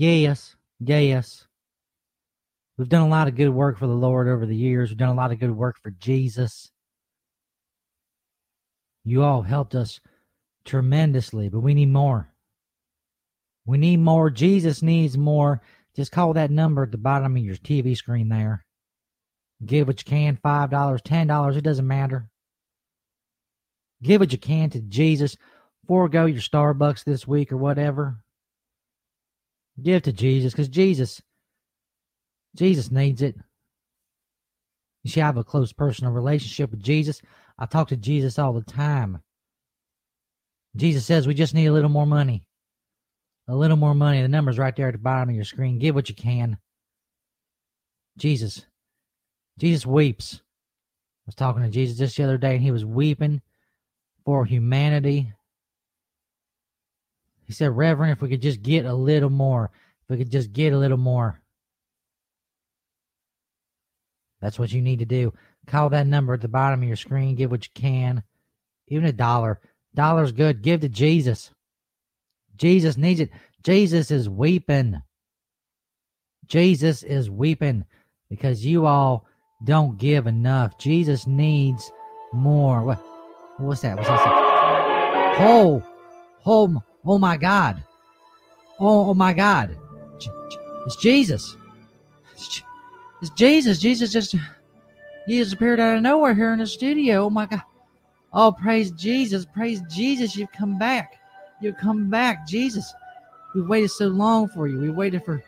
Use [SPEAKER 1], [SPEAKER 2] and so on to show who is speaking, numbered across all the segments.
[SPEAKER 1] Yes, yes. We've done a lot of good work for the Lord over the years. We've done a lot of good work for Jesus. You all helped us tremendously, but we need more. We need more. Jesus needs more. Just call that number at the bottom of your TV screen there. Give what you can $5, $10, it doesn't matter. Give what you can to Jesus. Forego your Starbucks this week or whatever. Give to Jesus because Jesus, Jesus needs it. You see, I have a close personal relationship with Jesus. I talk to Jesus all the time. Jesus says we just need a little more money. A little more money. The number's right there at the bottom of your screen. Give what you can. Jesus. Jesus weeps. I was talking to Jesus just the other day, and he was weeping for humanity. He said, Reverend, if we could just get a little more, if we could just get a little more. That's what you need to do. Call that number at the bottom of your screen. Give what you can. Even a dollar. Dollar's good. Give to Jesus. Jesus needs it. Jesus is weeping. Jesus is weeping because you all don't give enough. Jesus needs more. What? What's that? What's that? Oh, oh, oh my God. Oh, oh my God. It's Jesus. It's Jesus. Jesus just Jesus appeared out of nowhere here in the studio. Oh my God. Oh, praise Jesus. Praise Jesus. You've come back. You've come back. Jesus. We've waited so long for you. We waited for,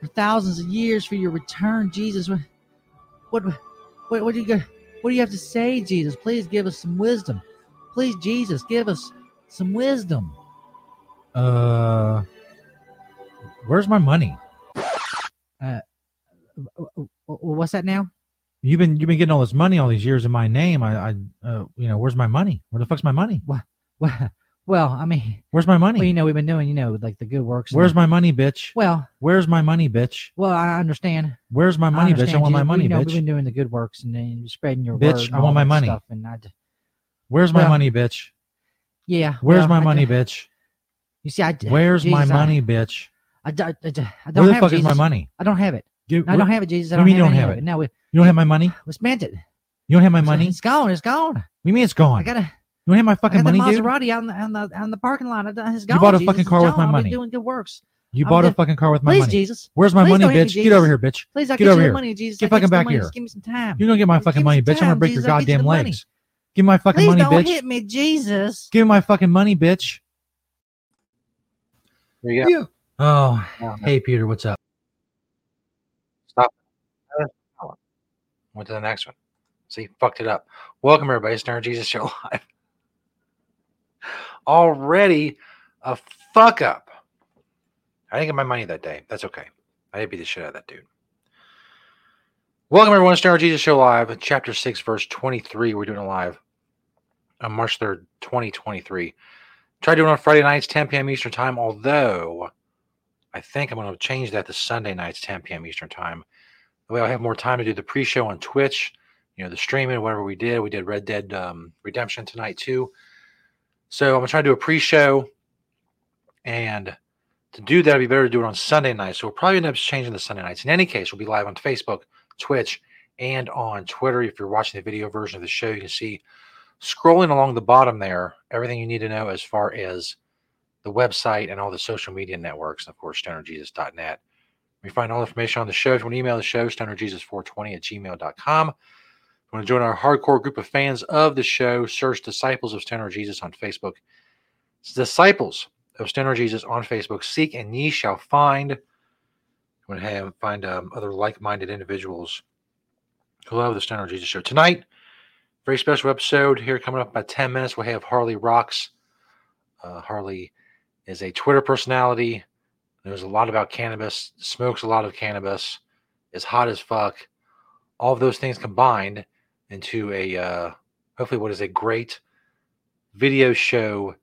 [SPEAKER 1] for thousands of years for your return, Jesus. What what what, what do you got? What do you have to say, Jesus? Please give us some wisdom. Please, Jesus, give us some wisdom.
[SPEAKER 2] Uh, where's my money?
[SPEAKER 1] Uh, what's that now?
[SPEAKER 2] You've been you've been getting all this money all these years in my name. I, I uh, you know, where's my money? Where the fuck's my money?
[SPEAKER 1] What? Well, well, I mean,
[SPEAKER 2] where's my money?
[SPEAKER 1] Well, you know, we've been doing, you know, like the good works.
[SPEAKER 2] Where's
[SPEAKER 1] the,
[SPEAKER 2] my money, bitch?
[SPEAKER 1] Well,
[SPEAKER 2] where's my money, bitch?
[SPEAKER 1] Well, I understand.
[SPEAKER 2] Where's my money,
[SPEAKER 1] I
[SPEAKER 2] bitch? I want my money,
[SPEAKER 1] we, know,
[SPEAKER 2] bitch.
[SPEAKER 1] We've been doing the good works and then spreading your
[SPEAKER 2] bitch.
[SPEAKER 1] I
[SPEAKER 2] want my money.
[SPEAKER 1] Stuff and I,
[SPEAKER 2] where's
[SPEAKER 1] well,
[SPEAKER 2] my money, bitch?
[SPEAKER 1] Yeah.
[SPEAKER 2] Where's
[SPEAKER 1] well,
[SPEAKER 2] my
[SPEAKER 1] I,
[SPEAKER 2] money, bitch?
[SPEAKER 1] You see, I.
[SPEAKER 2] Where's
[SPEAKER 1] Jesus,
[SPEAKER 2] my money, bitch?
[SPEAKER 1] I, I, I, I don't
[SPEAKER 2] Where the
[SPEAKER 1] have
[SPEAKER 2] fuck
[SPEAKER 1] it,
[SPEAKER 2] is my money?
[SPEAKER 1] I don't have it.
[SPEAKER 2] Give,
[SPEAKER 1] I don't have it, Jesus. I don't
[SPEAKER 2] do you mean
[SPEAKER 1] have
[SPEAKER 2] don't have it?
[SPEAKER 1] No, we,
[SPEAKER 2] You don't have my money?
[SPEAKER 1] we spent it.
[SPEAKER 2] You don't have my money?
[SPEAKER 1] It's gone. It's gone.
[SPEAKER 2] What do you mean it's gone?
[SPEAKER 1] I gotta.
[SPEAKER 2] you don't have my
[SPEAKER 1] I
[SPEAKER 2] fucking
[SPEAKER 1] got the
[SPEAKER 2] money, dude?
[SPEAKER 1] Maserati out in the, on the on the parking lot. It's gone.
[SPEAKER 2] You bought a
[SPEAKER 1] Jesus.
[SPEAKER 2] fucking car with my money.
[SPEAKER 1] Doing good works.
[SPEAKER 2] You
[SPEAKER 1] I'm
[SPEAKER 2] bought a fucking car with my
[SPEAKER 1] Please,
[SPEAKER 2] money.
[SPEAKER 1] Jesus.
[SPEAKER 2] Where's my
[SPEAKER 1] Please
[SPEAKER 2] money,
[SPEAKER 1] me,
[SPEAKER 2] bitch? Get over here, bitch.
[SPEAKER 1] Please, I
[SPEAKER 2] Get
[SPEAKER 1] get
[SPEAKER 2] over here.
[SPEAKER 1] money, Jesus.
[SPEAKER 2] Get
[SPEAKER 1] I
[SPEAKER 2] fucking back
[SPEAKER 1] money.
[SPEAKER 2] here.
[SPEAKER 1] Just give me some time.
[SPEAKER 2] You don't get my
[SPEAKER 1] Just
[SPEAKER 2] fucking money, bitch. I'm gonna break
[SPEAKER 1] Jesus.
[SPEAKER 2] your
[SPEAKER 1] I'll
[SPEAKER 2] goddamn legs. Give me my fucking
[SPEAKER 1] Please
[SPEAKER 2] money,
[SPEAKER 1] don't
[SPEAKER 2] bitch.
[SPEAKER 1] hit me, Jesus.
[SPEAKER 2] Give me my fucking money, bitch.
[SPEAKER 3] There you go.
[SPEAKER 2] Oh,
[SPEAKER 3] Yeah.
[SPEAKER 2] hey Peter, what's up?
[SPEAKER 3] Stop. Went to the next one. See, fucked it up. Welcome everybody. It's Nerd Jesus Show Live. Already a fuck up. I didn't get my money that day. That's okay. I did beat the shit out of that dude. Welcome everyone to Nerd Jesus Show Live, chapter six, verse twenty-three. We're doing it live on March third, twenty twenty-three. Try doing it on Friday nights, 10 p.m. Eastern time. Although I think I'm going to change that to Sunday nights, 10 p.m. Eastern time. The way I'll have more time to do the pre-show on Twitch, you know, the streaming, whatever we did. We did Red Dead um, Redemption tonight too. So I'm gonna try to do a pre-show, and to do that, it'd be better to do it on Sunday night. So we'll probably end up changing the Sunday nights. In any case, we'll be live on Facebook, Twitch, and on Twitter. If you're watching the video version of the show, you can see scrolling along the bottom there everything you need to know as far as the website and all the social media networks, and of course, stonerjesus.net. You find all information on the show. If you want to email the show, stonerjesus420 at gmail.com. If you want to join our hardcore group of fans of the show, search Disciples of Stoner Jesus on Facebook. It's Disciples of Stoner Jesus on Facebook. Seek and ye shall find. You want to have, find um, other like minded individuals who love the Stoner Jesus show. Tonight, very special episode here coming up about 10 minutes. We'll have Harley Rox. Uh, Harley is a Twitter personality knows a lot about cannabis, smokes a lot of cannabis, is hot as fuck. All of those things combined into a uh, hopefully what is a great video show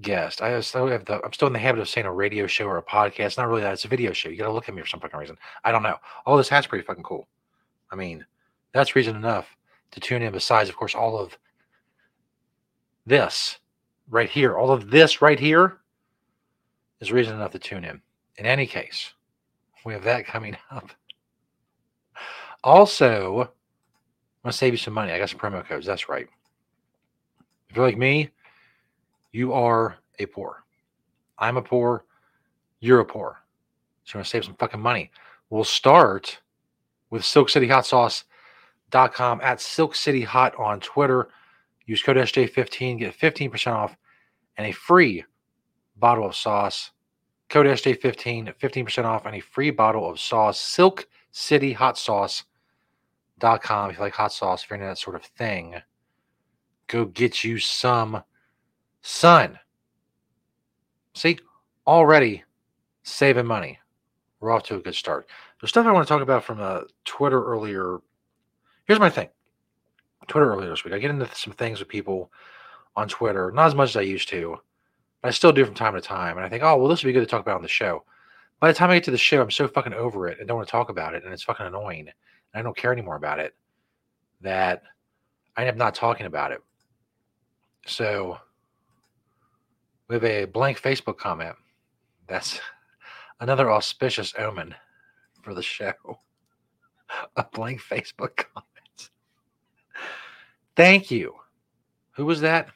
[SPEAKER 3] guest. I still have the I'm still in the habit of saying a radio show or a podcast. Not really that. It's a video show. You got to look at me for some fucking reason. I don't know. All this hat's pretty fucking cool. I mean, that's reason enough to tune in. Besides, of course, all of this right here, all of this right here is reason enough to tune in. In any case, We have that coming up. Also, I'm gonna save you some money. I got some promo codes. That's right. If you're like me, you are a poor. I'm a poor. You're a poor. So you're gonna save some fucking money. We'll start with SilkCityHotSauce.com at Silk City Hot on Twitter. Use code SJ15, get 15% off and a free bottle of sauce. Code SJ15, 15% off and a free bottle of sauce. Silk City Hot Sauce.com. If you like hot sauce, if you're into that sort of thing, go get you some sun. See, already saving money. We're off to a good start. There's stuff I want to talk about from uh, Twitter earlier. Here's my thing Twitter earlier this week. I get into some things with people on Twitter, not as much as I used to, I still do from time to time. And I think, oh, well, this would be good to talk about on the show. By the time I get to the show, I'm so fucking over it and don't want to talk about it. And it's fucking annoying. And I don't care anymore about it that I end up not talking about it. So we have a blank Facebook comment. That's another auspicious omen for the show. A blank Facebook comment. Thank you. Who was that?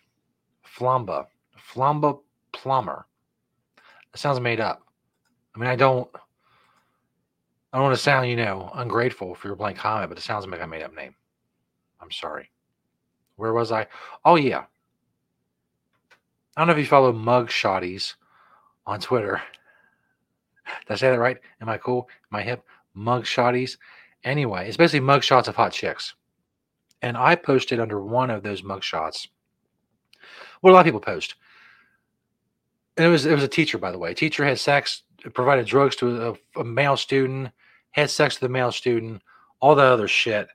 [SPEAKER 3] Flamba. Flamba Plumber. It sounds made up. I mean, I don't. I don't want to sound, you know, ungrateful for your blank comment, but it sounds like a made up name. I'm sorry. Where was I? Oh yeah. I don't know if you follow mug shotties on Twitter. Did I say that right? Am I cool? Am I hip? Mug shotties. Anyway, it's basically mug shots of hot chicks. And I posted under one of those mug shots. What a lot of people post. And it was it was a teacher, by the way. teacher had sex, provided drugs to a, a male student, had sex with a male student, all that other shit.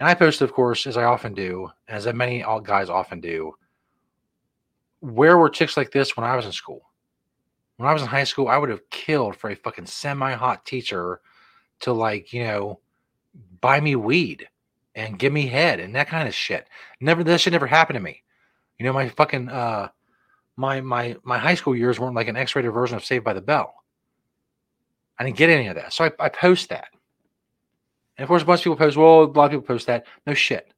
[SPEAKER 3] And I posted, of course, as I often do, as many guys often do. Where were chicks like this when I was in school? When I was in high school, I would have killed for a fucking semi-hot teacher to like, you know, buy me weed and give me head and that kind of shit. Never that should never happen to me. You know, my fucking uh my my my high school years weren't like an X-rated version of Saved by the Bell. I didn't get any of that. So I, I post that. And of course, a bunch of people post, well, a lot of people post that. No shit.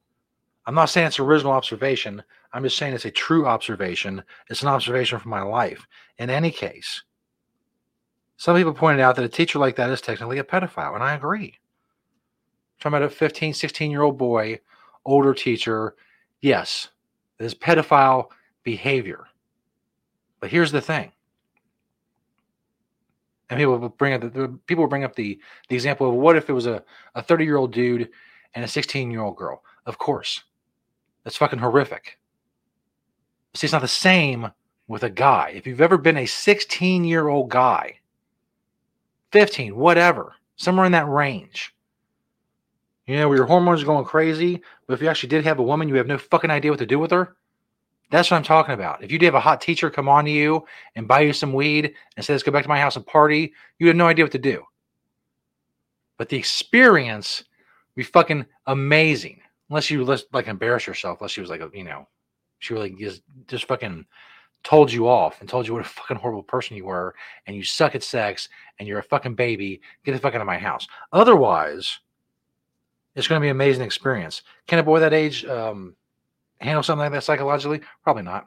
[SPEAKER 3] I'm not saying it's original observation. I'm just saying it's a true observation. It's an observation from my life. In any case, some people pointed out that a teacher like that is technically a pedophile, and I agree. Talking about a 15, 16 year old boy, older teacher. Yes, this pedophile behavior. But here's the thing. And people will bring up the people will bring up the the example of what if it was a, a 30 year old dude and a 16 year old girl. Of course. That's fucking horrific. See, it's not the same with a guy. If you've ever been a 16 year old guy, 15, whatever, somewhere in that range, you know, where your hormones are going crazy, but if you actually did have a woman, you have no fucking idea what to do with her. That's what I'm talking about. If you did have a hot teacher come on to you and buy you some weed and say, let's go back to my house and party, you have no idea what to do. But the experience would be fucking amazing. Unless you like embarrass yourself, unless she was like, you know, she really just, just fucking told you off and told you what a fucking horrible person you were and you suck at sex and you're a fucking baby, get the fuck out of my house. Otherwise, it's going to be an amazing experience. Can a boy that age um, handle something like that psychologically? Probably not.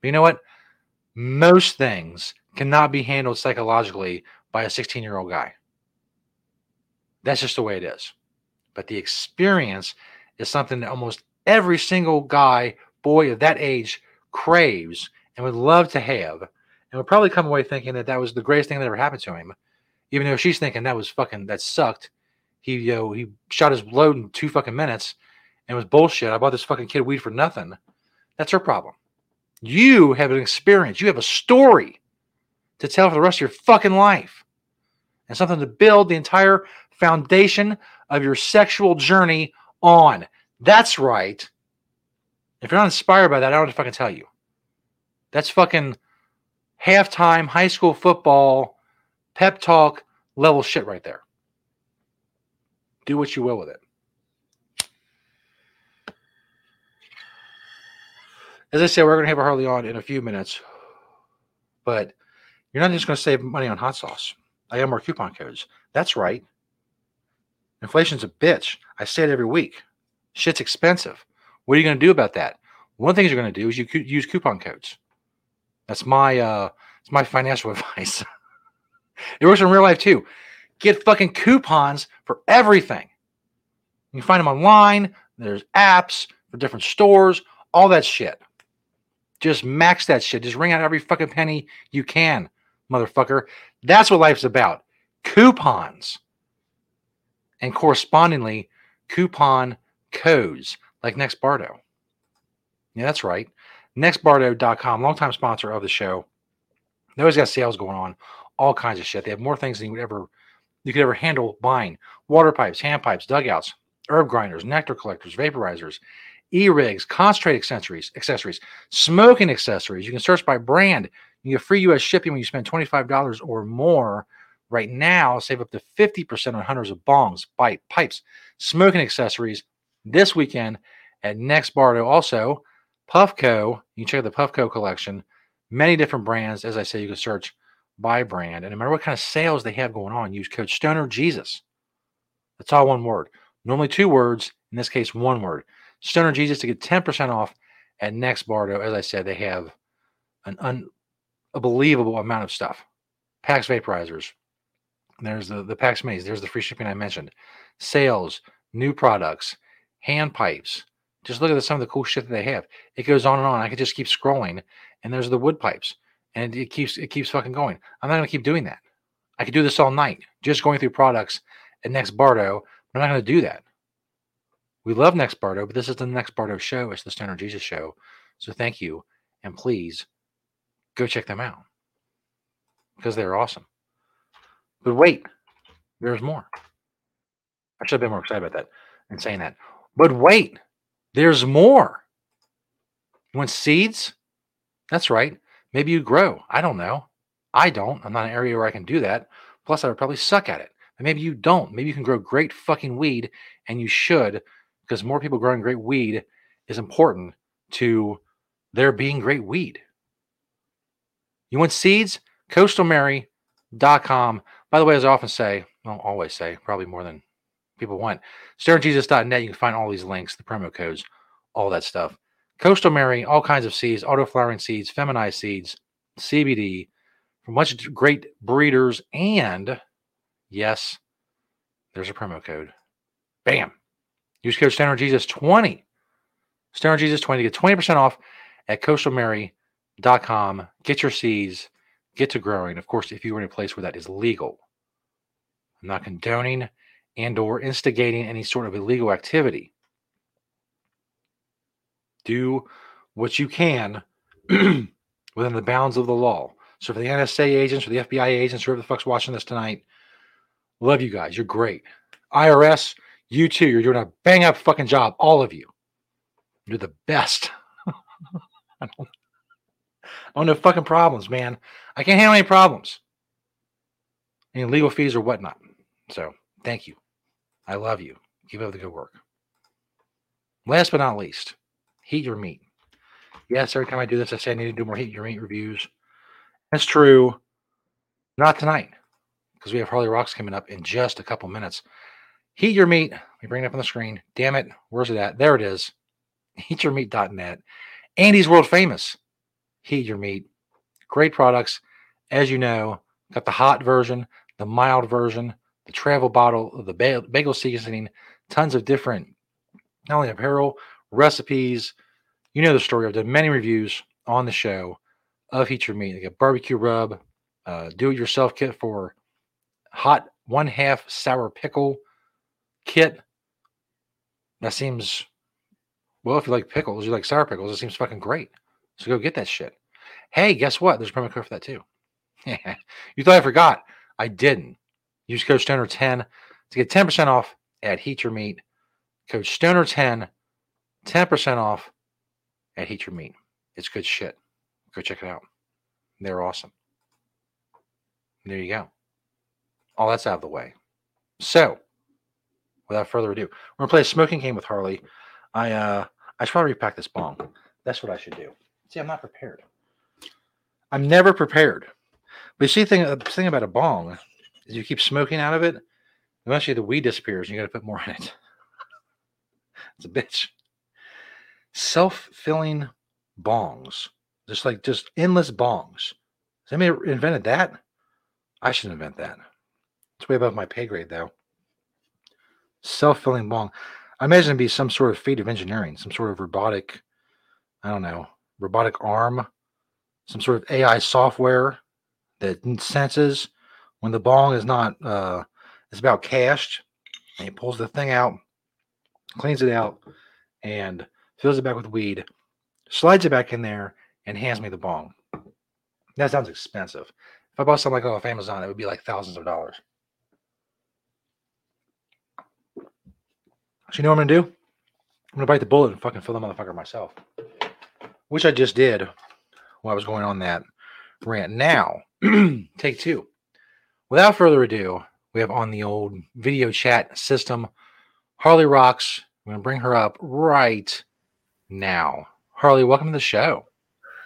[SPEAKER 3] But you know what? Most things cannot be handled psychologically by a 16 year old guy. That's just the way it is. But the experience is something that almost every single guy, boy of that age craves and would love to have. And would probably come away thinking that that was the greatest thing that ever happened to him. Even though she's thinking that was fucking, that sucked he you know he shot his load in two fucking minutes and was bullshit. I bought this fucking kid weed for nothing. That's her problem. You have an experience. You have a story to tell for the rest of your fucking life. And something to build the entire foundation of your sexual journey on. That's right. If you're not inspired by that, I don't know if I can tell you. That's fucking halftime high school football pep talk level shit right there. Do what you will with it. As I said, we're going to have a Harley on in a few minutes, but you're not just going to save money on hot sauce. I got more coupon codes. That's right. Inflation's a bitch. I say it every week. Shit's expensive. What are you going to do about that? One of the things you're going to do is you co- use coupon codes. That's my uh, it's my financial advice. it works in real life too. Get fucking coupons for everything. You can find them online. There's apps for different stores, all that shit. Just max that shit. Just wring out every fucking penny you can, motherfucker. That's what life's about. Coupons. And correspondingly, coupon codes like Next Bardo. Yeah, that's right. NextBardo.com, longtime sponsor of the show. They always got sales going on, all kinds of shit. They have more things than you would ever you could ever handle buying. Water pipes, hand pipes, dugouts, herb grinders, nectar collectors, vaporizers, e-rigs, concentrate accessories, accessories, smoking accessories. You can search by brand. You get free U.S. shipping when you spend $25 or more. Right now, save up to 50% on hundreds of bongs, bite, pipes, smoking accessories this weekend at Next Bardo. Also, Puffco, you can check out the Puffco collection. Many different brands. As I say, you can search by brand. And no matter what kind of sales they have going on, use code Stoner Jesus. That's all one word. Normally two words. In this case, one word. Stoner Jesus to get 10% off at Next Bardo. As I said, they have an unbelievable amount of stuff. Pax vaporizers. There's the, the Pax Maze. There's the free shipping I mentioned. Sales, new products, hand pipes. Just look at the, some of the cool shit that they have. It goes on and on. I could just keep scrolling, and there's the wood pipes, and it keeps it keeps fucking going. I'm not gonna keep doing that. I could do this all night, just going through products at Next Bardo. But I'm not gonna do that. We love Next Bardo, but this is the Next Bardo show. It's the Stoner Jesus show. So thank you, and please go check them out because they're awesome. But wait, there's more. I should have been more excited about that and saying that. But wait, there's more. You want seeds? That's right. Maybe you grow. I don't know. I don't. I'm not an area where I can do that. Plus, I would probably suck at it. But maybe you don't. Maybe you can grow great fucking weed, and you should, because more people growing great weed is important to there being great weed. You want seeds? CoastalMary.com. By the way, as I often say, well, always say, probably more than people want. StonerJesus.net. You can find all these links, the promo codes, all that stuff. Coastal Mary, all kinds of seeds, auto flowering seeds, feminized seeds, CBD from much great breeders. And yes, there's a promo code. Bam. Use code Stoner Jesus 20. Stoner Jesus 20 to get 20% off at coastalmary.com. Get your seeds, get to growing. Of course, if you're in a place where that is legal. I'm not condoning and or instigating any sort of illegal activity do what you can within the bounds of the law. So for the nsa agents or the fbi agents whoever the fuck's watching this tonight love you guys. You're great. Irs you too. You're doing a bang up fucking job all of you. You're the best. I don't, I don't have fucking problems man. I can't handle any problems. Any legal fees or whatnot. So thank you. I love you. Keep up the good work. Last but not least, heat your meat. Yes, every time I do this, I say I need to do more heat your meat reviews. That's true. Not tonight, because we have Harley Rox coming up in just a couple minutes. Heat your meat. Let me bring it up on the screen. Damn it. Where's it at? There it is. Heatyourmeat.net. Andy's world famous. Heat your meat. Great products. As you know, got the hot version, the mild version, the travel bottle, the bagel seasoning, tons of different, not only apparel, recipes. You know the story. I've done many reviews on the show of Heat Your Meat. They got barbecue rub, uh, do it yourself kit for hot one half sour pickle kit. That seems, well, if you like pickles, you like sour pickles, it seems fucking great. So go get that shit. Hey, guess what? There's a promo code for that too. you thought I forgot. I didn't. Use code Stoner10 to get 10% off at Heat Your Meat. Code Stoner10, 10% off at Heat Your Meat. It's good shit. Go check it out. They're awesome. There you go. All that's out of the way. So, without further ado, we're gonna play a smoking game with Harley. I uh I should probably repack this bong. That's what I should do. See, I'm not prepared. I'm never prepared. But you see, thing the thing about a bong is you keep smoking out of it, eventually the weed disappears and you got to put more in it. it's a bitch. Self filling bongs, just like just endless bongs. Somebody invented that? I should invent that. It's way above my pay grade, though. Self filling bong. I imagine it'd be some sort of feat of engineering, some sort of robotic, I don't know, robotic arm, some sort of AI software that senses when the bong is not, uh, it's about cashed. And he pulls the thing out, cleans it out, and fills it back with weed, slides it back in there, and hands me the bong. That sounds expensive. If I bought something like off Amazon, it would be like thousands of dollars. So you know what I'm gonna do? I'm gonna bite the bullet and fucking fill the motherfucker myself. Which I just did while I was going on that rant. Now, take two. Without further ado, we have on the old video chat system Harley Rox. I'm gonna bring her up right now. Harley, welcome to the show.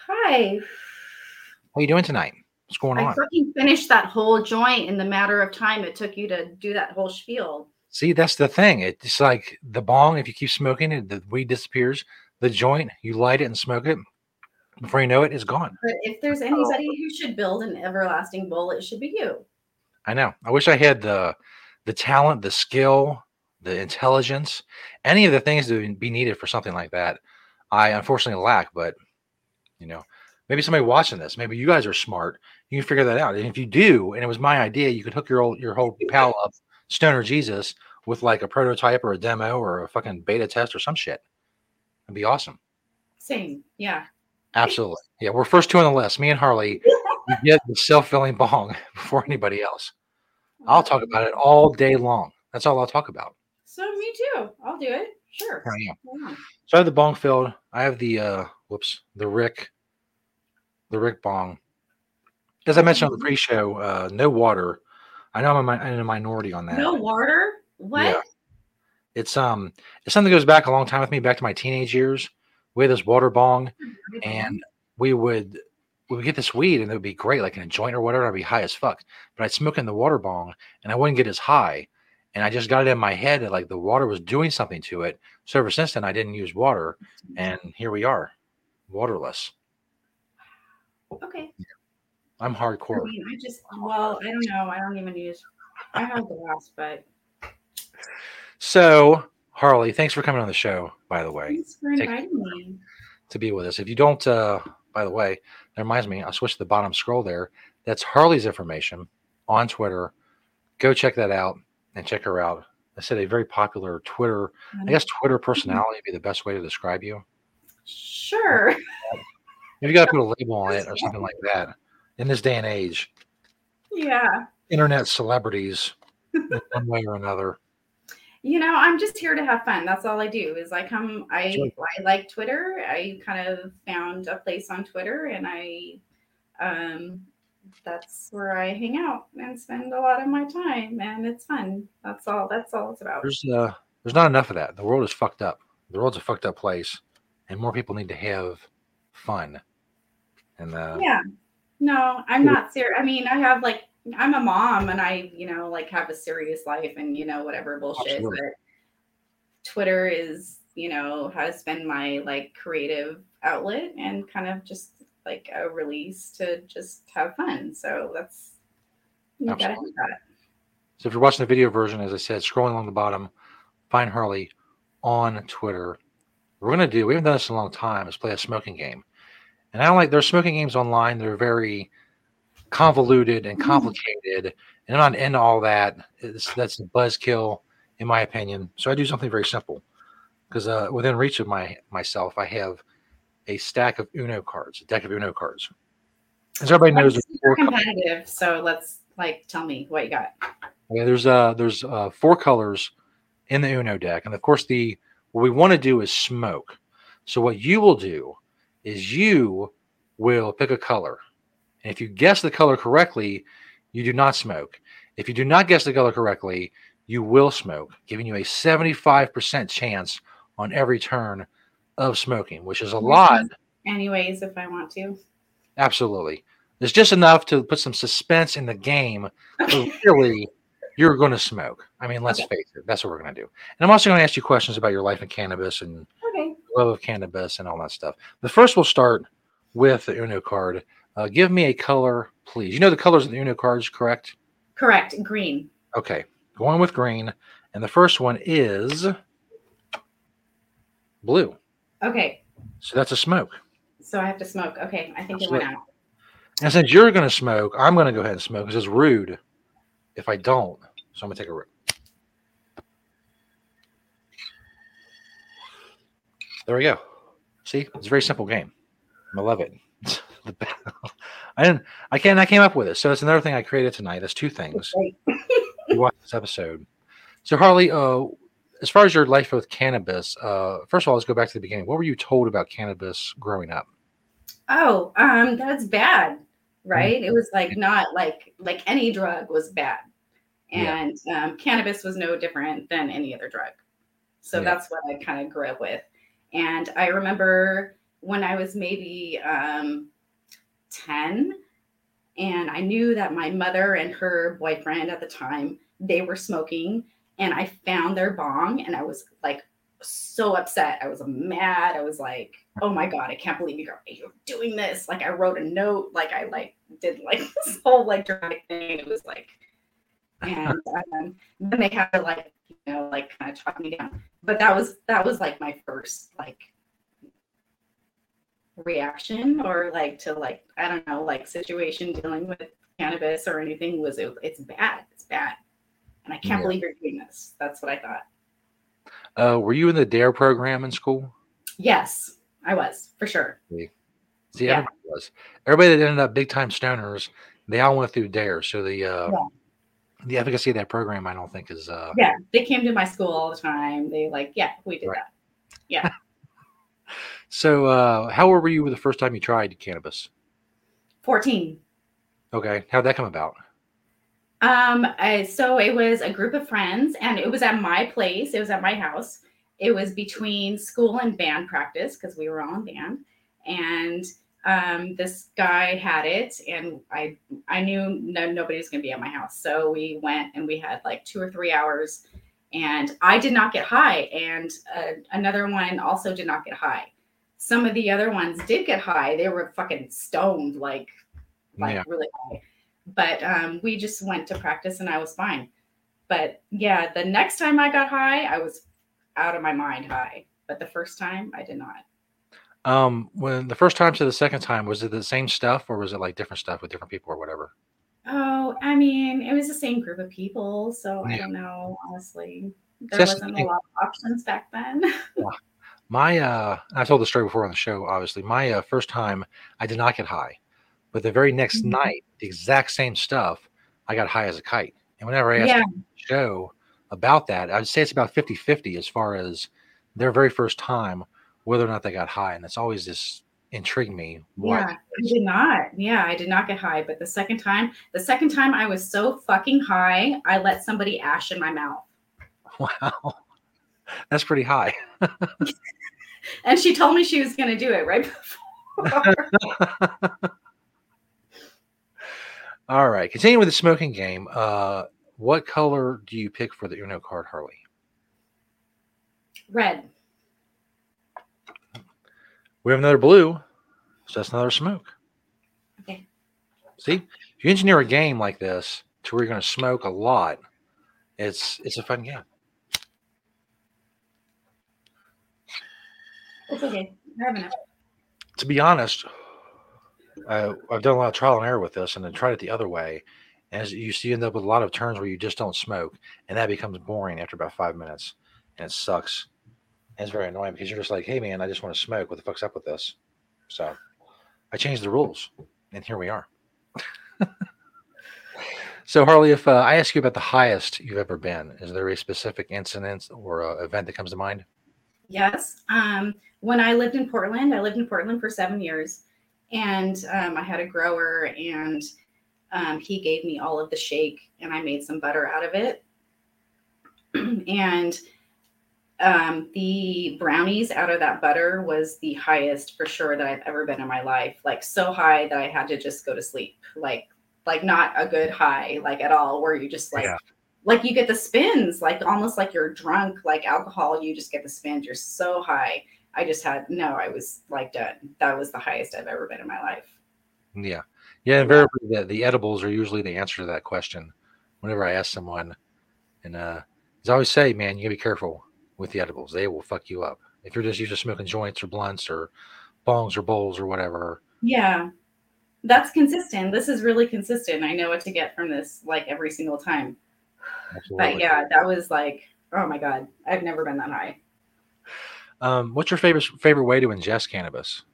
[SPEAKER 4] Hi.
[SPEAKER 3] How are you doing tonight? What's going
[SPEAKER 4] I
[SPEAKER 3] on?
[SPEAKER 4] fucking finished that whole joint in the matter of time it took you to do that whole spiel.
[SPEAKER 3] See, that's the thing. It's like the bong. If you keep smoking it, the weed disappears. The joint, you light it and smoke it. Before you know it, it's gone.
[SPEAKER 4] But if there's anybody who should build an everlasting bowl, it should be you.
[SPEAKER 3] I know. I wish I had the the talent, the skill, the intelligence, any of the things that would be needed for something like that. I unfortunately lack, but you know, maybe somebody watching this, maybe you guys are smart. You can figure that out. And if you do, and it was my idea, you could hook your old your whole pal up, Stoner Jesus, with like a prototype or a demo or a fucking beta test or some shit. It'd be awesome.
[SPEAKER 4] Same. Yeah.
[SPEAKER 3] Absolutely. Yeah, we're first two on the list. Me and Harley we get the self-filling bong before anybody else. I'll talk about it all day long. That's all I'll talk about.
[SPEAKER 4] So me too. I'll do it. Sure.
[SPEAKER 3] I am. So I have the bong filled. I have the uh whoops, the Rick, the Rick bong. As I mentioned on the pre-show, uh, no water. I know I'm a, in a minority on that.
[SPEAKER 4] No water? What?
[SPEAKER 3] Yeah. It's um it's something that goes back a long time with me, back to my teenage years. We had this water bong and we would we would get this weed and it would be great, like in a joint or whatever. I'd be high as fuck, but I'd smoke in the water bong and I wouldn't get as high. And I just got it in my head that like the water was doing something to it. So ever since then, I didn't use water, and here we are, waterless.
[SPEAKER 4] Okay.
[SPEAKER 3] I'm
[SPEAKER 4] I
[SPEAKER 3] hardcore.
[SPEAKER 4] mean, I just well, I don't know. I don't even use. I have glass, but
[SPEAKER 3] So Harley, thanks for coming on the show. By the way,
[SPEAKER 4] thanks for inviting me.
[SPEAKER 3] to be with us. If you don't, uh, by the way, that reminds me, I'll switch to the bottom scroll there. That's Harley's information on Twitter. Go check that out and check her out. I said a very popular Twitter, I guess Twitter personality would be the best way to describe you.
[SPEAKER 4] Sure.
[SPEAKER 3] If you got to put a label on it or something like that in this day and age,
[SPEAKER 4] Yeah.
[SPEAKER 3] internet celebrities one way or another.
[SPEAKER 4] You know, I'm just here to have fun. That's all I do. Is I come. I
[SPEAKER 3] Sure.
[SPEAKER 4] I like Twitter. I kind of found a place on Twitter, and I, um, that's where I hang out and spend a lot of my time, and it's fun. That's all. That's all it's about.
[SPEAKER 3] There's uh, there's not enough of that. The world is fucked up. The world's a fucked up place, and more people need to have fun. And uh,
[SPEAKER 4] Yeah. No, I'm not serious. I mean, I have like I'm a mom, and I you know like have a serious life, and you know whatever bullshit.
[SPEAKER 3] Absolutely.
[SPEAKER 4] But Twitter is you know has been my like creative outlet and kind of just like a release to just have fun. So that's you gotta have
[SPEAKER 3] Absolutely.
[SPEAKER 4] that.
[SPEAKER 3] So if you're watching the video version, as I said, scrolling along the bottom, find Harley on Twitter. We're gonna do. We haven't done this in a long time. Is play a smoking game, and I don't like. There's smoking games online. They're very convoluted and
[SPEAKER 4] Mhm.
[SPEAKER 3] complicated, and I'm not into all that. It's, that's a buzzkill, in my opinion. So I do something very simple, because uh, within reach of my myself, I have a stack of Uno cards, a deck of Uno cards. As everybody knows,
[SPEAKER 4] super competitive. So let's like tell me what you got.
[SPEAKER 3] Yeah, there's uh there's uh four colors in the Uno deck, and of course the what we want to do is smoke. So what you will do is you will pick a color, and if you guess the color correctly, you do not smoke. If you do not guess the color correctly, you will smoke, giving you a 75% chance on every turn of smoking, which is a lot.
[SPEAKER 4] Anyways, if I want to.
[SPEAKER 3] Absolutely. It's just enough to put some suspense in the game. Really, you're going to smoke. I mean, let's
[SPEAKER 4] Okay.
[SPEAKER 3] face it. That's what we're going to do. And I'm also going to ask you questions about your life in cannabis and
[SPEAKER 4] Okay.
[SPEAKER 3] love of cannabis and all that stuff. The first we'll start with the Uno card. Uh, give me a color, please. You know the colors of the Uno cards, correct?
[SPEAKER 4] Correct. Green.
[SPEAKER 3] Okay, going with green. And the first one is blue.
[SPEAKER 4] Okay.
[SPEAKER 3] So that's a smoke.
[SPEAKER 4] So I have to smoke. Okay. I think it went out.
[SPEAKER 3] And since you're going to smoke, I'm going to go ahead and smoke because it's rude if I don't. So I'm going to take a rip. There we go. See, it's a very simple game. I love it. I didn't. I can. I came up with it. So it's another thing I created tonight. That's two things. You watch this episode. So Harley, uh, as far as your life with cannabis, uh, first of all, let's go back to the beginning. What were you told about cannabis growing up?
[SPEAKER 4] Oh, um, that's bad, right? It was like not like like any drug was bad,
[SPEAKER 3] Yeah.
[SPEAKER 4] and um, cannabis was no different than any other drug. So
[SPEAKER 3] Yeah.
[SPEAKER 4] that's what I kind of grew up with. And I remember when I was maybe um, ten, and I knew that my mother and her boyfriend at the time they were smoking, and I found their bong, and I was like so upset. I was mad. I was like, "Oh my god, I can't believe you're, you're doing this!" Like I wrote a note. Like I like did like this whole like dramatic thing. It was like, and um, then they had to like you know like kind of talk me down. But that was that was like my first like reaction or like to like I don't know like situation dealing with cannabis or anything was it, it's bad. It's bad. And I can't
[SPEAKER 3] Yeah.
[SPEAKER 4] believe you're doing this. That's what I thought.
[SPEAKER 3] Uh, were you in the DARE program in school?
[SPEAKER 4] Yes, I was for sure.
[SPEAKER 3] See,
[SPEAKER 4] Yeah.
[SPEAKER 3] everybody was. Everybody that ended up big time stoners, they all went through DARE. So the uh,
[SPEAKER 4] Yeah.
[SPEAKER 3] the efficacy of that program, I don't think is uh,
[SPEAKER 4] Yeah, they came to my school all the time. They like, yeah, we did
[SPEAKER 3] Right.
[SPEAKER 4] that. Yeah.
[SPEAKER 3] so, uh, how old were you the first time you tried cannabis?
[SPEAKER 4] 14.
[SPEAKER 3] Okay, how'd that come about?
[SPEAKER 4] Um, I, so it was a group of friends, and it was at my place. It was at my house. It was between school and band practice because we were all in band. And um, this guy had it, and I I knew no, nobody was going to be at my house, so we went and we had like two or three hours. And I did not get high, and uh, another one also did not get high. Some of the other ones did get high. They were fucking stoned, like like
[SPEAKER 3] Yeah.
[SPEAKER 4] really high. But um, we just went to practice and I was fine. But yeah, the next time I got high, I was out of my mind high. But the first time, I did not.
[SPEAKER 3] Um, when the first time to the second time, was it the same stuff or was it like different stuff with different people or whatever?
[SPEAKER 4] Oh, I mean, it was the same group of people. So I don't know, honestly. There wasn't a lot of options back then.
[SPEAKER 3] My, uh, I've told the story before on the show, obviously. My uh, first time, I did not get high, but the very next
[SPEAKER 4] Mhm.
[SPEAKER 3] night, the exact same stuff, I got high as a kite. And whenever I asked
[SPEAKER 4] yeah.
[SPEAKER 3] show about that, I'd say it's about 50 50 as far as their very first time, whether or not they got high. And it's always just intrigued me. Why?
[SPEAKER 4] Yeah, I did not. Yeah, I did not get high. But the second time, the second time I was so fucking high, I let somebody ash in my mouth.
[SPEAKER 3] Wow. That's pretty high.
[SPEAKER 4] And she told me she was going to do it right before.
[SPEAKER 3] All right. Continuing with the smoking game. Uh, what color do you pick for the Uno card, Harley?
[SPEAKER 4] Red.
[SPEAKER 3] We have another blue, so that's another smoke.
[SPEAKER 4] Okay.
[SPEAKER 3] See, if you engineer a game like this to where you're going to smoke a lot, it's it's a fun game.
[SPEAKER 4] It's okay. I have enough.
[SPEAKER 3] To be honest, uh, I've done a lot of trial and error with this, and then tried it the other way. As you see, you end up with a lot of turns where you just don't smoke, and that becomes boring after about five minutes, and it sucks. And it's very annoying because you're just like, "Hey, man, I just want to smoke. What the fuck's up with this?" So, I changed the rules, and here we are. so, Harley, if uh, I ask you about the highest you've ever been, is there a specific incident or uh, event that comes to mind?
[SPEAKER 4] Yes. Um, when I lived in Portland, I lived in Portland for seven years, and um, I had a grower, and um, he gave me all of the shake, and I made some butter out of it. and um, the brownies out of that butter was the highest for sure that I've ever been in my life. Like so high that I had to just go to sleep. Like like not a good high like at all where you just like
[SPEAKER 3] Yeah.
[SPEAKER 4] like you get the spins like almost like you're drunk like alcohol you just get the spins you're so high i just had no i was like done that was the highest i've ever been in my life
[SPEAKER 3] Yeah. Yeah. Invariably, the, the edibles are usually the answer to that question. Whenever I ask someone, and uh, as I always say, man, you gotta be careful with the edibles. They will fuck you up. If you're just used to smoking joints or blunts or bongs or bowls or whatever.
[SPEAKER 4] yeah that's consistent this is really consistent i know what to get from this like every single time
[SPEAKER 3] Absolutely.
[SPEAKER 4] but yeah that was like oh my god i've never been that high
[SPEAKER 3] Um, what's your favorite favorite way to ingest cannabis?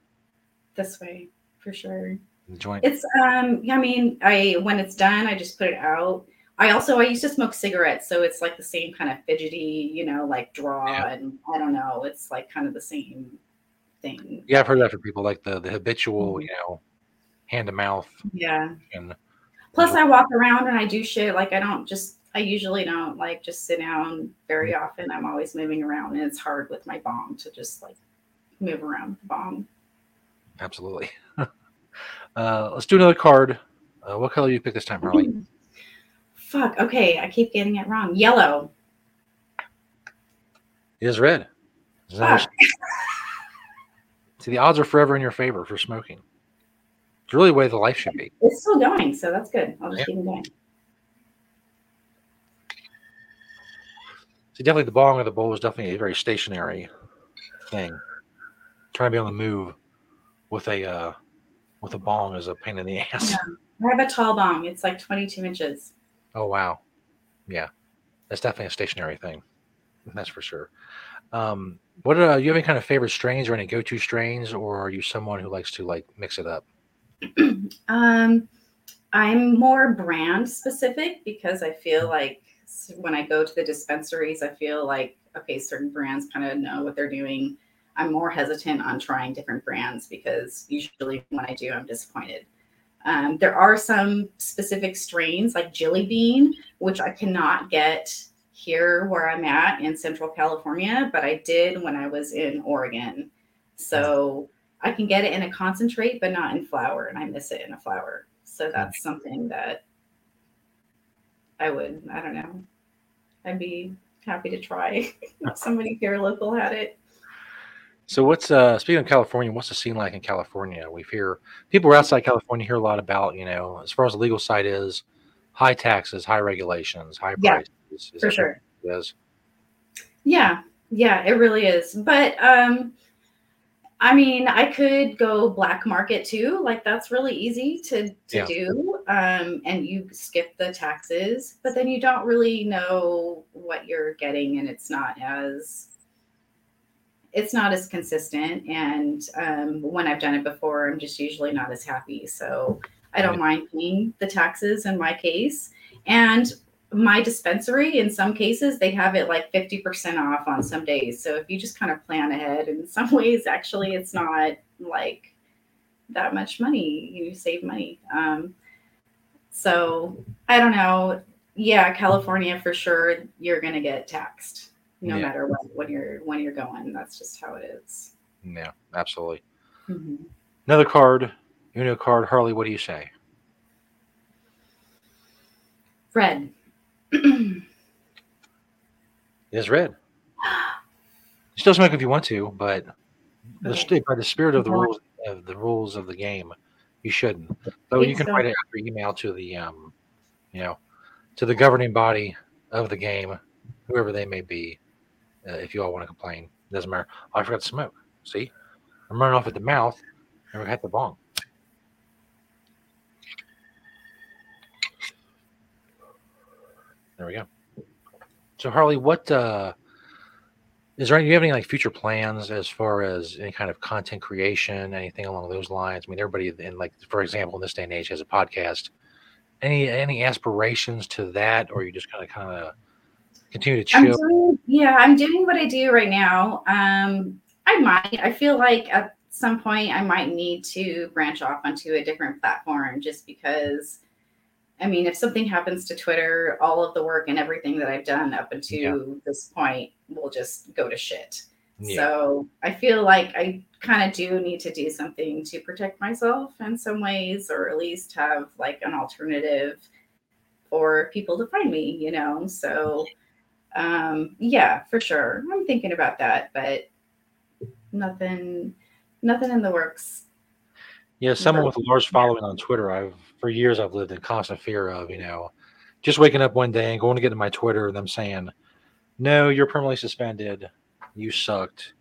[SPEAKER 4] this way for sure
[SPEAKER 3] The joint.
[SPEAKER 4] It's um I mean, I when it's done, I just put it out. I also I used to smoke cigarettes, so it's like the same kind of fidgety, you know, like draw
[SPEAKER 3] Yeah.
[SPEAKER 4] and I don't know, it's like kind of the same thing.
[SPEAKER 3] Yeah, I've heard that for people like the the habitual,
[SPEAKER 4] Mhm.
[SPEAKER 3] you know, hand to mouth
[SPEAKER 4] Yeah.
[SPEAKER 3] and
[SPEAKER 4] Plus I walk around and I do shit like I don't just I usually don't like just sit down very often. I'm always moving around and it's hard with my bong to just like move around the bong.
[SPEAKER 3] absolutely. uh, let's do another card. Uh, what color you pick this time, Harley?
[SPEAKER 4] Fuck. Okay, I keep getting it wrong. Yellow.
[SPEAKER 3] It is red. Is that
[SPEAKER 4] Fuck.
[SPEAKER 3] See, the odds are forever in your favor for smoking. It's really the way the life should be.
[SPEAKER 4] It's still going, so that's good. I'll just
[SPEAKER 3] Yeah.
[SPEAKER 4] keep it going.
[SPEAKER 3] See, definitely the bong or the bowl is definitely a very stationary thing. Trying to be on the move with a uh, with a bong is a pain in the ass.
[SPEAKER 4] Yeah. I have a tall bong. It's like 22 inches.
[SPEAKER 3] Oh wow, yeah, that's definitely a stationary thing. That's for sure. Um, what uh, you have any kind of favorite strains or any go-to strains, or are you someone who likes to like mix it up?
[SPEAKER 4] Um, I'm more brand specific because I feel like when I go to the dispensaries, I feel like okay, certain brands kind of know what they're doing. I'm more hesitant on trying different brands because usually when I do, I'm disappointed. Um, there are some specific strains like Jillybean, which I cannot get here where I'm at in Central California, but I did when I was in Oregon. So I can get it in a concentrate, but not in flower, and I miss it in a flower. So that's something that I would, I don't know, I'd be happy to try somebody here local had it.
[SPEAKER 3] So what's uh speaking of California, what's the scene like in California? We hear people outside California hear a lot about, you know, as far as the legal side is, high taxes, high regulations, high
[SPEAKER 4] Yeah,
[SPEAKER 3] prices. Is
[SPEAKER 4] For sure.
[SPEAKER 3] it is?
[SPEAKER 4] Yeah, yeah, it really is. But um I mean, I could go black market too. Like that's really easy to to
[SPEAKER 3] Yeah.
[SPEAKER 4] do. Um and you skip the taxes, but then you don't really know what you're getting and it's not as it's not as consistent and um when I've done it before, I'm just usually not as happy. So I don't mind paying the taxes in my case. And my dispensary in some cases they have it like 50% off on some days so if you just kind of plan ahead in some ways actually it's not like that much money you save money um, so i don't know yeah california for sure you're going to get taxed no
[SPEAKER 3] Yeah.
[SPEAKER 4] matter what when you're when you're going that's just how it is.
[SPEAKER 3] Yeah, absolutely.
[SPEAKER 4] Mhm.
[SPEAKER 3] Another card, Uno card. Harley, what do you say?
[SPEAKER 4] red
[SPEAKER 3] It is red. You still smoke if you want to, but
[SPEAKER 4] Okay.
[SPEAKER 3] by the spirit of the rules of the rules of the game, you shouldn't. So you can
[SPEAKER 4] so.
[SPEAKER 3] write it after email to the um, you know, to the governing body of the game, whoever they may be. Uh, if you all want to complain, doesn't matter. Oh, I forgot to smoke. See, I'm running off at the mouth, and we hit the bong. There we go. So Harley, what uh is there any, do you have any like future plans as far as any kind of content creation, anything along those lines? I mean, everybody in like, for example, in this day and age has a podcast. Any any aspirations to that, or you just kind of kind of continue to
[SPEAKER 4] I'm
[SPEAKER 3] chill?
[SPEAKER 4] doing, yeah, I'm doing what I do right now. Um, I might. I feel like at some point I might need to branch off onto a different platform, just because I mean, if something happens to Twitter, all of the work and everything that I've done up until
[SPEAKER 3] Yeah.
[SPEAKER 4] this point will just go to shit.
[SPEAKER 3] Yeah.
[SPEAKER 4] So I feel like I kind of do need to do something to protect myself in some ways, or at least have like an alternative for people to find me, you know? So um yeah, for sure. I'm thinking about that, but nothing nothing in the works.
[SPEAKER 3] Yeah, someone with a large following on Twitter, I've for years I've lived in constant fear of, you know, just waking up one day and going to get to my Twitter and them saying, No, you're permanently suspended. You sucked.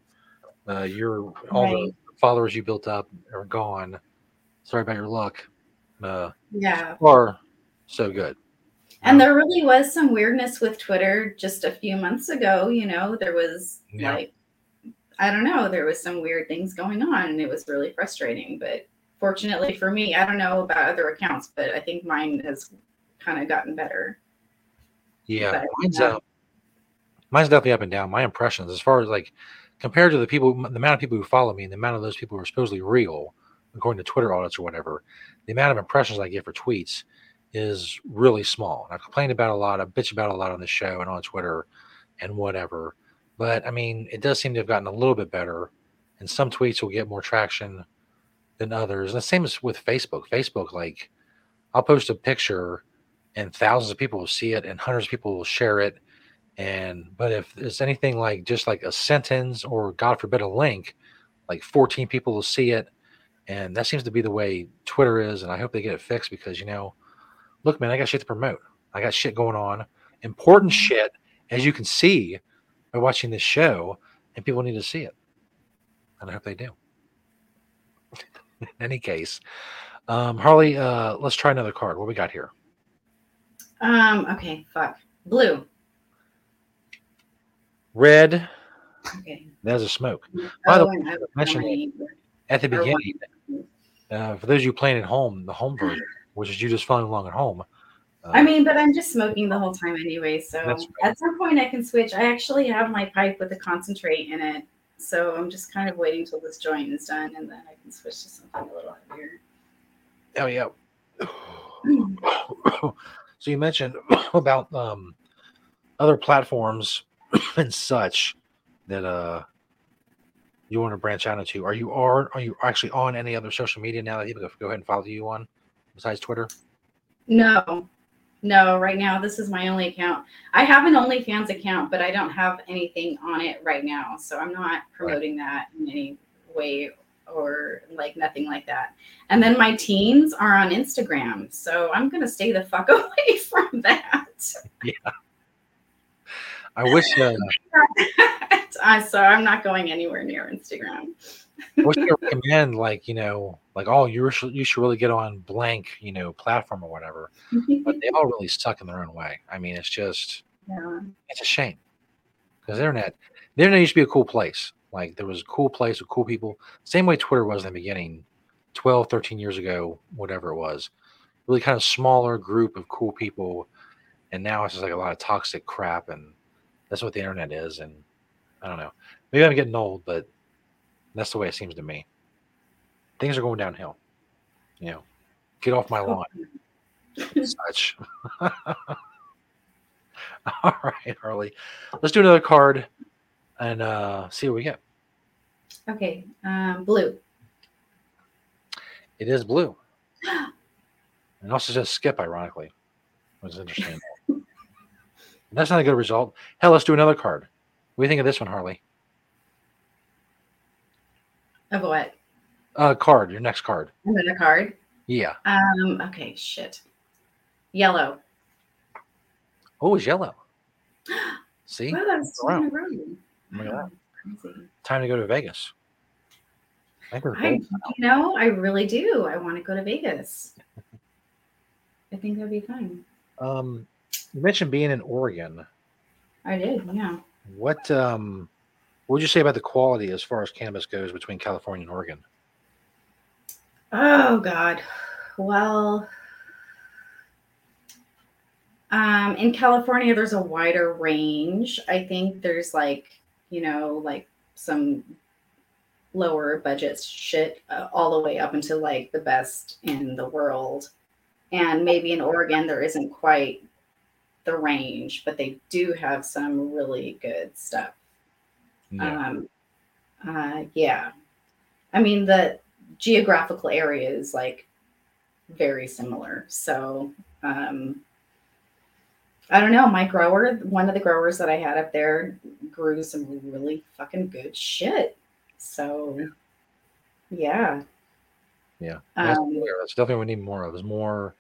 [SPEAKER 3] Uh, you're all the followers you built up are gone. Sorry about your luck. Uh
[SPEAKER 4] Yeah.
[SPEAKER 3] or so good.
[SPEAKER 4] And there really was some weirdness with Twitter just a few months ago. You know, there was
[SPEAKER 3] Yeah.
[SPEAKER 4] like, I don't know, there was some weird things going on, and it was really frustrating. But fortunately for me, I don't know about other accounts, but I think mine has kind of gotten better.
[SPEAKER 3] Yeah,
[SPEAKER 4] But,
[SPEAKER 3] mine's
[SPEAKER 4] yeah.
[SPEAKER 3] uh, mine's definitely up and down. My impressions, as far as like compared to the people, the amount of people who follow me, and the amount of those people who are supposedly real, according to Twitter audits or whatever, the amount of impressions I get for tweets is really small. And I've complained about a lot. I bitch about a lot on the show and on Twitter and whatever. But I mean, it does seem to have gotten a little bit better, and some tweets will get more traction than others. And the same as with Facebook. Facebook, like, I'll post a picture and thousands of people will see it and hundreds of people will share it and but if it's anything like just like a sentence or god forbid a link like 14 people will see it and that seems to be the way twitter is and i hope they get it fixed because you know look man i got shit to promote i got shit going on important mm-hmm. shit as you can see by watching this show and people need to see it and i hope they do in any case um harley uh let's try another card what we got here
[SPEAKER 4] Um. Okay. Fuck. Blue.
[SPEAKER 3] red
[SPEAKER 4] Okay.
[SPEAKER 3] there's a smoke By the
[SPEAKER 4] Oh,
[SPEAKER 3] way,
[SPEAKER 4] I
[SPEAKER 3] mentioned at the beginning, uh, for those of you playing at home, the home version, which is you just following along at home. Uh,
[SPEAKER 4] I mean, but I'm just smoking the whole time anyway. So
[SPEAKER 3] right.
[SPEAKER 4] at some point I can switch. I actually have my pipe with a concentrate in it. So I'm just kind of waiting till this joint is done and then I can switch to something a little heavier.
[SPEAKER 3] oh yeah. so you mentioned about um, other platforms and such that uh you want to branch out into. Are you are are you actually on any other social media now that people go ahead and follow you on besides Twitter?
[SPEAKER 4] No, no, right now this is my only account. I have an OnlyFans account, but I don't have anything on it right now. So I'm not promoting that in any way or like nothing like that. And then my teens are on Instagram. So I'm going to stay the fuck away from that. Yeah.
[SPEAKER 3] I wish uh,
[SPEAKER 4] so I'm not going anywhere near Instagram.
[SPEAKER 3] I wish you recommend like you know like oh you should you should really get on blank you know platform or whatever. But they all really suck in their own way. I mean it's just
[SPEAKER 4] yeah.
[SPEAKER 3] it's a shame because the internet the internet used to be a cool place like there was a cool place with cool people same way twitter was in the beginning 12 13 years ago whatever it was really kind of smaller group of cool people and now it's just like a lot of toxic crap and that's what the internet is and i don't know maybe i'm getting old but that's the way it seems to me things are going downhill you know get off my lawn such all right harley let's do another card and uh see what we get
[SPEAKER 4] Okay. Um, blue.
[SPEAKER 3] It is blue. and also says skip, ironically. Which is interesting. That's not a good result. Hell, let's do another card. What do you think of this one, Harley?
[SPEAKER 4] Of what?
[SPEAKER 3] Uh card, your next card.
[SPEAKER 4] Another card.
[SPEAKER 3] Yeah.
[SPEAKER 4] Um, okay, shit. Yellow.
[SPEAKER 3] Oh, it's yellow. See?
[SPEAKER 4] Wow, that's two in a.
[SPEAKER 3] Look at that.
[SPEAKER 4] Wow, crazy.
[SPEAKER 3] Time to go to Vegas. I
[SPEAKER 4] I, you know, I really do. I want to go to Vegas. I think that'd be fun.
[SPEAKER 3] Um you mentioned being in Oregon.
[SPEAKER 4] I did, yeah.
[SPEAKER 3] What um what would you say about the quality as far as cannabis goes between California and Oregon?
[SPEAKER 4] Oh God. Well, um, in California, there's a wider range. I think there's like, you know, like some lower budget shit uh, all the way up into like the best in the world. And maybe in Oregon, there isn't quite the range, but they do have some really good stuff.
[SPEAKER 3] Yeah.
[SPEAKER 4] Um, uh, yeah. I mean, the geographical area is like very similar. So, um, I don't know. My grower, one of the growers that I had up there, grew some really fucking good shit. So, yeah.
[SPEAKER 3] Yeah. That's,
[SPEAKER 4] Um.
[SPEAKER 3] That's definitely what we need more of. Is more,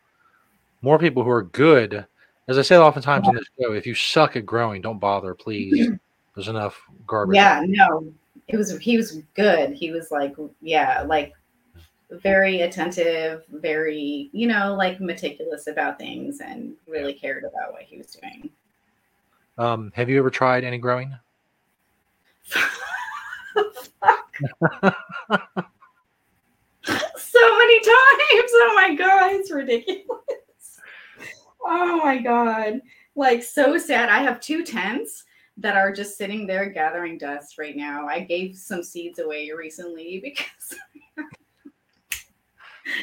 [SPEAKER 3] more people who are good. As I say oftentimes on this show, if you suck at growing, don't bother, please. There's enough garbage.
[SPEAKER 4] yeah, no, it was, he was good. He was like, yeah, like very attentive, very, you know, like meticulous about things and really cared about what he was doing.
[SPEAKER 3] Um, have you ever tried any growing?
[SPEAKER 4] so many times. Oh my god, it's ridiculous. Oh my god. Like so sad. I have two tents that are just sitting there gathering dust right now. I gave some seeds away recently because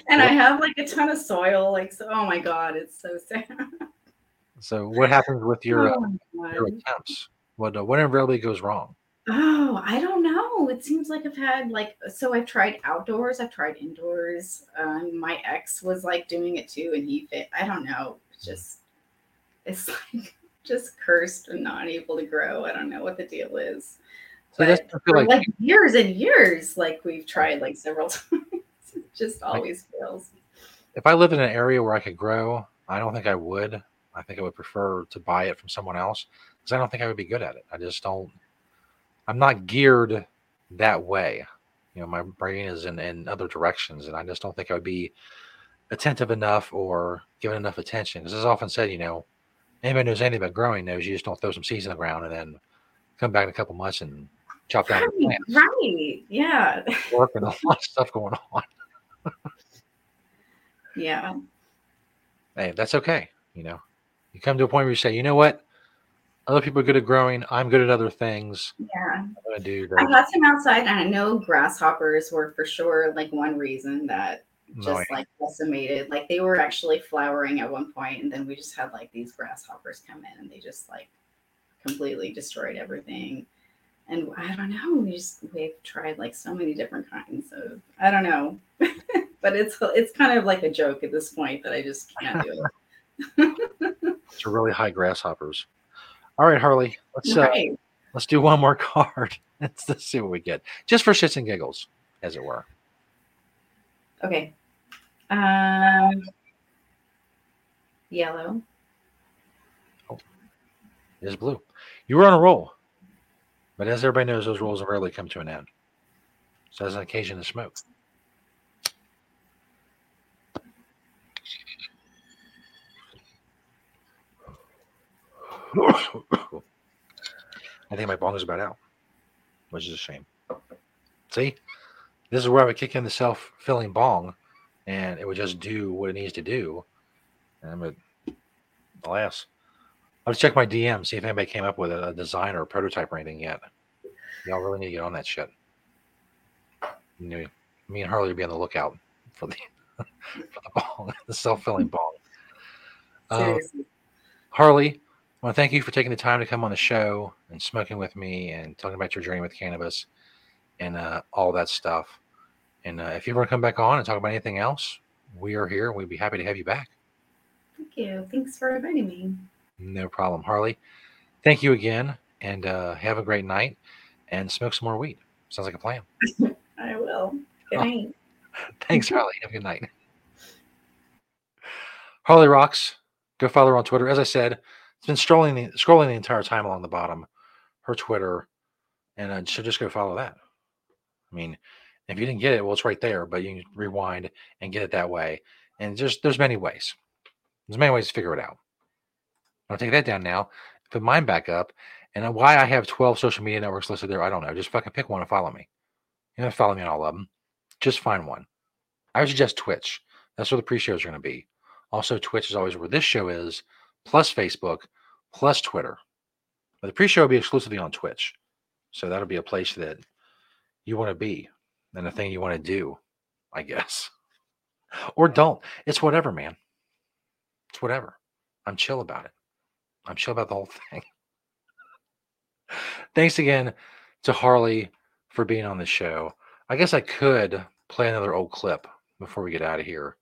[SPEAKER 4] and I have like a ton of soil. Like so oh my god, it's so sad.
[SPEAKER 3] So, what happens with your, uh,
[SPEAKER 4] oh, my
[SPEAKER 3] your attempts? What uh, what invariably goes wrong?
[SPEAKER 4] Oh, I don't know. It seems like I've had like so I've tried outdoors, I've tried indoors. Um, my ex was like doing it too, and he fit. I don't know. It's just it's like just cursed and not able to grow. I don't know what the deal is.
[SPEAKER 3] So that's
[SPEAKER 4] But for
[SPEAKER 3] like,
[SPEAKER 4] like years and years, like we've tried like several times. It just always fails.
[SPEAKER 3] if I lived in an area where I could grow, I don't think I would. I think I would prefer to buy it from someone else because I don't think I would be good at it. I just don't. I'm not geared that way. You know, my brain is in, in other directions, and I just don't think I would be attentive enough or given enough attention. Because as often said, you know, anybody knows anything about growing knows you just don't throw some seeds in the ground and then come back in a couple months and chop down
[SPEAKER 4] Right,
[SPEAKER 3] plant.
[SPEAKER 4] right. Yeah.
[SPEAKER 3] Work and a lot of stuff going on.
[SPEAKER 4] Yeah.
[SPEAKER 3] Hey, that's okay. You know, you come to a point where you say, you know what? Other people are good at growing. I'm good at other things.
[SPEAKER 4] Yeah.
[SPEAKER 3] I'm gonna do
[SPEAKER 4] I got some outside, and I know grasshoppers were for sure like one reason that just
[SPEAKER 3] annoying.
[SPEAKER 4] like decimated. Like they were actually flowering at one point, and then we just had like these grasshoppers come in, and they just like completely destroyed everything. And I don't know, we just we've tried like so many different kinds of I don't know, but it's it's kind of like a joke at this point that I just can't do it.
[SPEAKER 3] It's really high grasshoppers. All right, Harley, let's uh,
[SPEAKER 4] Right.
[SPEAKER 3] let's do one more card. let's, let's see what we get, just for shits and giggles, as it were.
[SPEAKER 4] Okay. Um, yellow. Oh.
[SPEAKER 3] It is blue. You were on a roll, but as everybody knows, those rolls rarely come to an end. So that's an occasion to smoke. I think my bong is about out, which is a shame. See, this is where I would kick in the self-filling bong, and it would just do what it needs to do. And I'm a, alas, I'll just check my DM, see if anybody came up with a, design or a prototype or anything yet. Y'all really need to get on that shit. Me and Harley will be on the lookout for the for the bong, the self-filling bong. Uh, Harley, I want to thank you for taking the time to come on the show and smoking with me and talking about your journey with cannabis and uh, all that stuff. And uh, if you ever come back on and talk about anything else, we are here. We'd be happy to have you back.
[SPEAKER 4] Thank you. Thanks for inviting me.
[SPEAKER 3] No problem, Harley. Thank you again, and uh, have a great night. And smoke some more weed. Sounds like a plan.
[SPEAKER 4] I will. Good
[SPEAKER 3] Oh.
[SPEAKER 4] night.
[SPEAKER 3] Thanks, Harley. Have a good night. Harley Rox. Go follow her on Twitter. As I said, it's been scrolling the, scrolling the entire time along the bottom. Her Twitter, and uh, so just go follow that. I mean, if you didn't get it, well, it's right there. But you can rewind and get it that way. And just there's many ways. There's many ways to figure it out. I'll take that down now. Put mine back up. And why I have 12 social media networks listed there, I don't know. Just fucking pick one and follow me. You don't follow me on all of them. Just find one. I would suggest Twitch. That's where the pre-shows are going to be. Also, Twitch is always where this show is, plus Facebook, plus Twitter. But the pre-show will be exclusively on Twitch. So that'll be a place that you want to be and a thing you want to do, I guess. Or don't. It's whatever, man. It's whatever. I'm chill about it. I'm chill about the whole thing. Thanks again to Harley for being on the show. I guess I could play another old clip before we get out of here.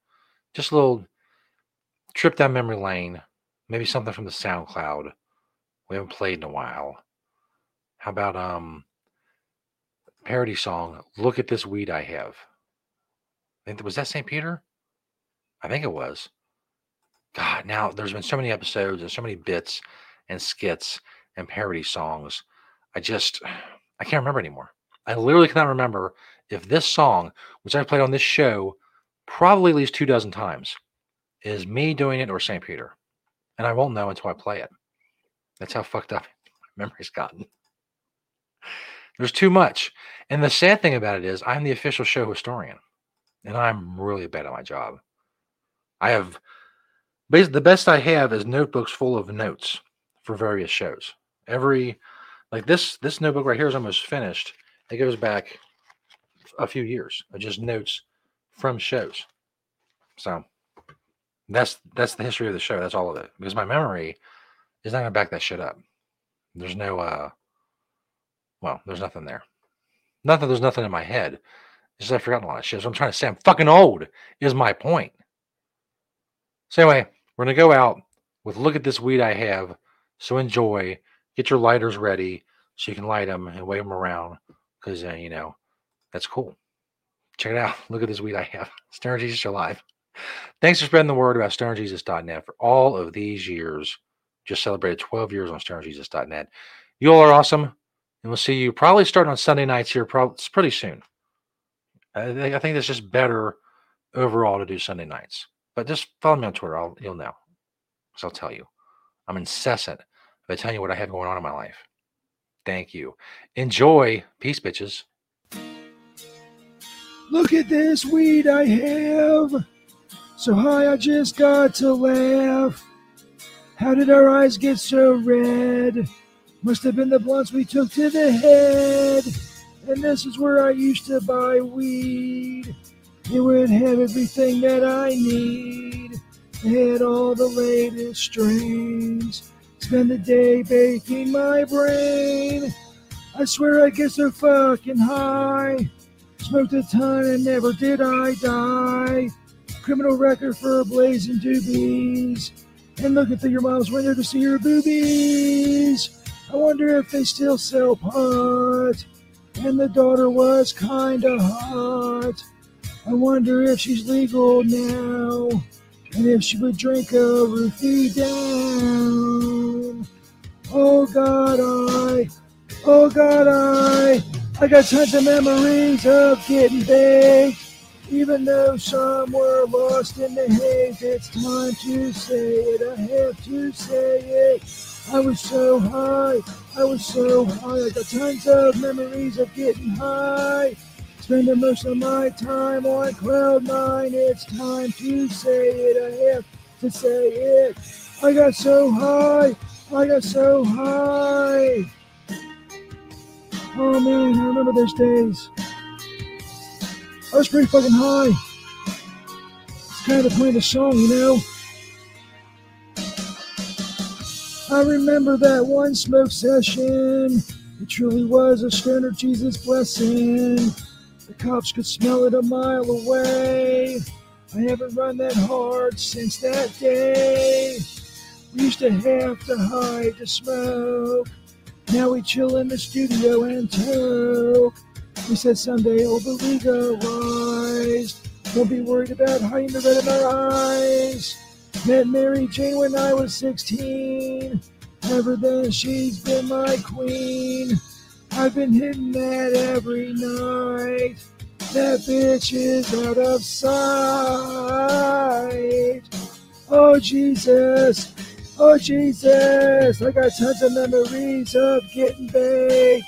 [SPEAKER 3] Just a little trip down memory lane. Maybe something from the SoundCloud we haven't played in a while. How about um parody song "Look at This Weed I Have"? I think was that St. Peter? I think it was. God, now there's been so many episodes and so many bits and skits and parody songs. I just I can't remember anymore. I literally cannot remember if this song, which I've played on this show probably at least two dozen times, is me doing it or St. Peter. And I won't know until I play it. That's how fucked up my memory's gotten. There's too much. And the sad thing about it is, I'm the official show historian, and I'm really bad at my job. I have the best I have is notebooks full of notes for various shows. Every like this this notebook right here is almost finished. It goes back a few years of just notes from shows. So that's that's the history of the show. That's all of it. Because my memory is not gonna back that shit up. There's no uh well, there's nothing there. Nothing. there's nothing in my head. It's just I've forgotten a lot of shit. So I'm trying to say I'm fucking old, is my point. So anyway, we're gonna go out with look at this weed I have. So enjoy. Get your lighters ready so you can light them and wave them around because uh, you know that's cool. Check it out. Look at this weed I have. Stoner Jesus Alive. Thanks for spreading the word about stonerjesus.net for all of these years. Just celebrated 12 years on stonerjesus.net. You all are awesome, and we'll see you probably starting on Sunday nights here. Probably pretty soon. I think I think it's just better overall to do Sunday nights. But just follow me on Twitter. I'll you'll know. So I'll tell you. I'm incessant about telling you what I have going on in my life. Thank you. Enjoy. Peace, bitches.
[SPEAKER 5] Look at this weed I have. So high I just got to laugh. How did our eyes get so red? Must have been the blunts we took to the head. And this is where I used to buy weed. It would have everything that I need. It had all the latest strains. Spend the day baking my brain. I swear I get so fucking high. Smoked a ton and never did I die. Criminal record for blazing doobies. And looking through your mom's window to see her boobies. I wonder if they still sell pot. And the daughter was kinda hot. I wonder if she's legal now. And if she would drink a roofie down. Oh God, I, oh God, I, I got tons of memories of getting baked. Even though some were lost in the haze, it's time to say it. I have to say it. I was so high, I was so high. I got tons of memories of getting high. Spending most of my time on cloud nine. It's time to say it. I have to say it. I got so high, I got so high. Oh man, I remember those days. I was pretty fucking high. It's kind of the point of the song, you know. I remember that one smoke session. It truly was a stoner Jesus blessing. The cops could smell it a mile away. I haven't run that hard since that day. We used to have to hide to smoke. Now we chill in the studio and toke. We said someday it'll be legalized. Don't be worried about hiding the red in our eyes. Met Mary Jane when I was 16. Ever then, she's been my queen. I've been hitting that every night. That bitch is out of sight. Oh, Jesus. Oh, Jesus. I got tons of memories of getting baked.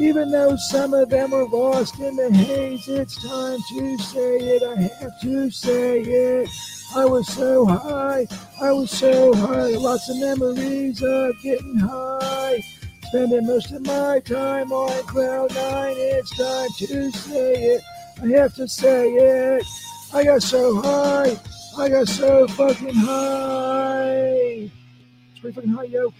[SPEAKER 5] Even though some of them were lost in the haze, it's time to say it. I have to say it. I was so high, I was so high. Lots of memories of getting high. Spending most of my time on cloud nine. It's time to say it. I have to say it. I got so high, I got so fucking high. It's pretty fucking high, yo.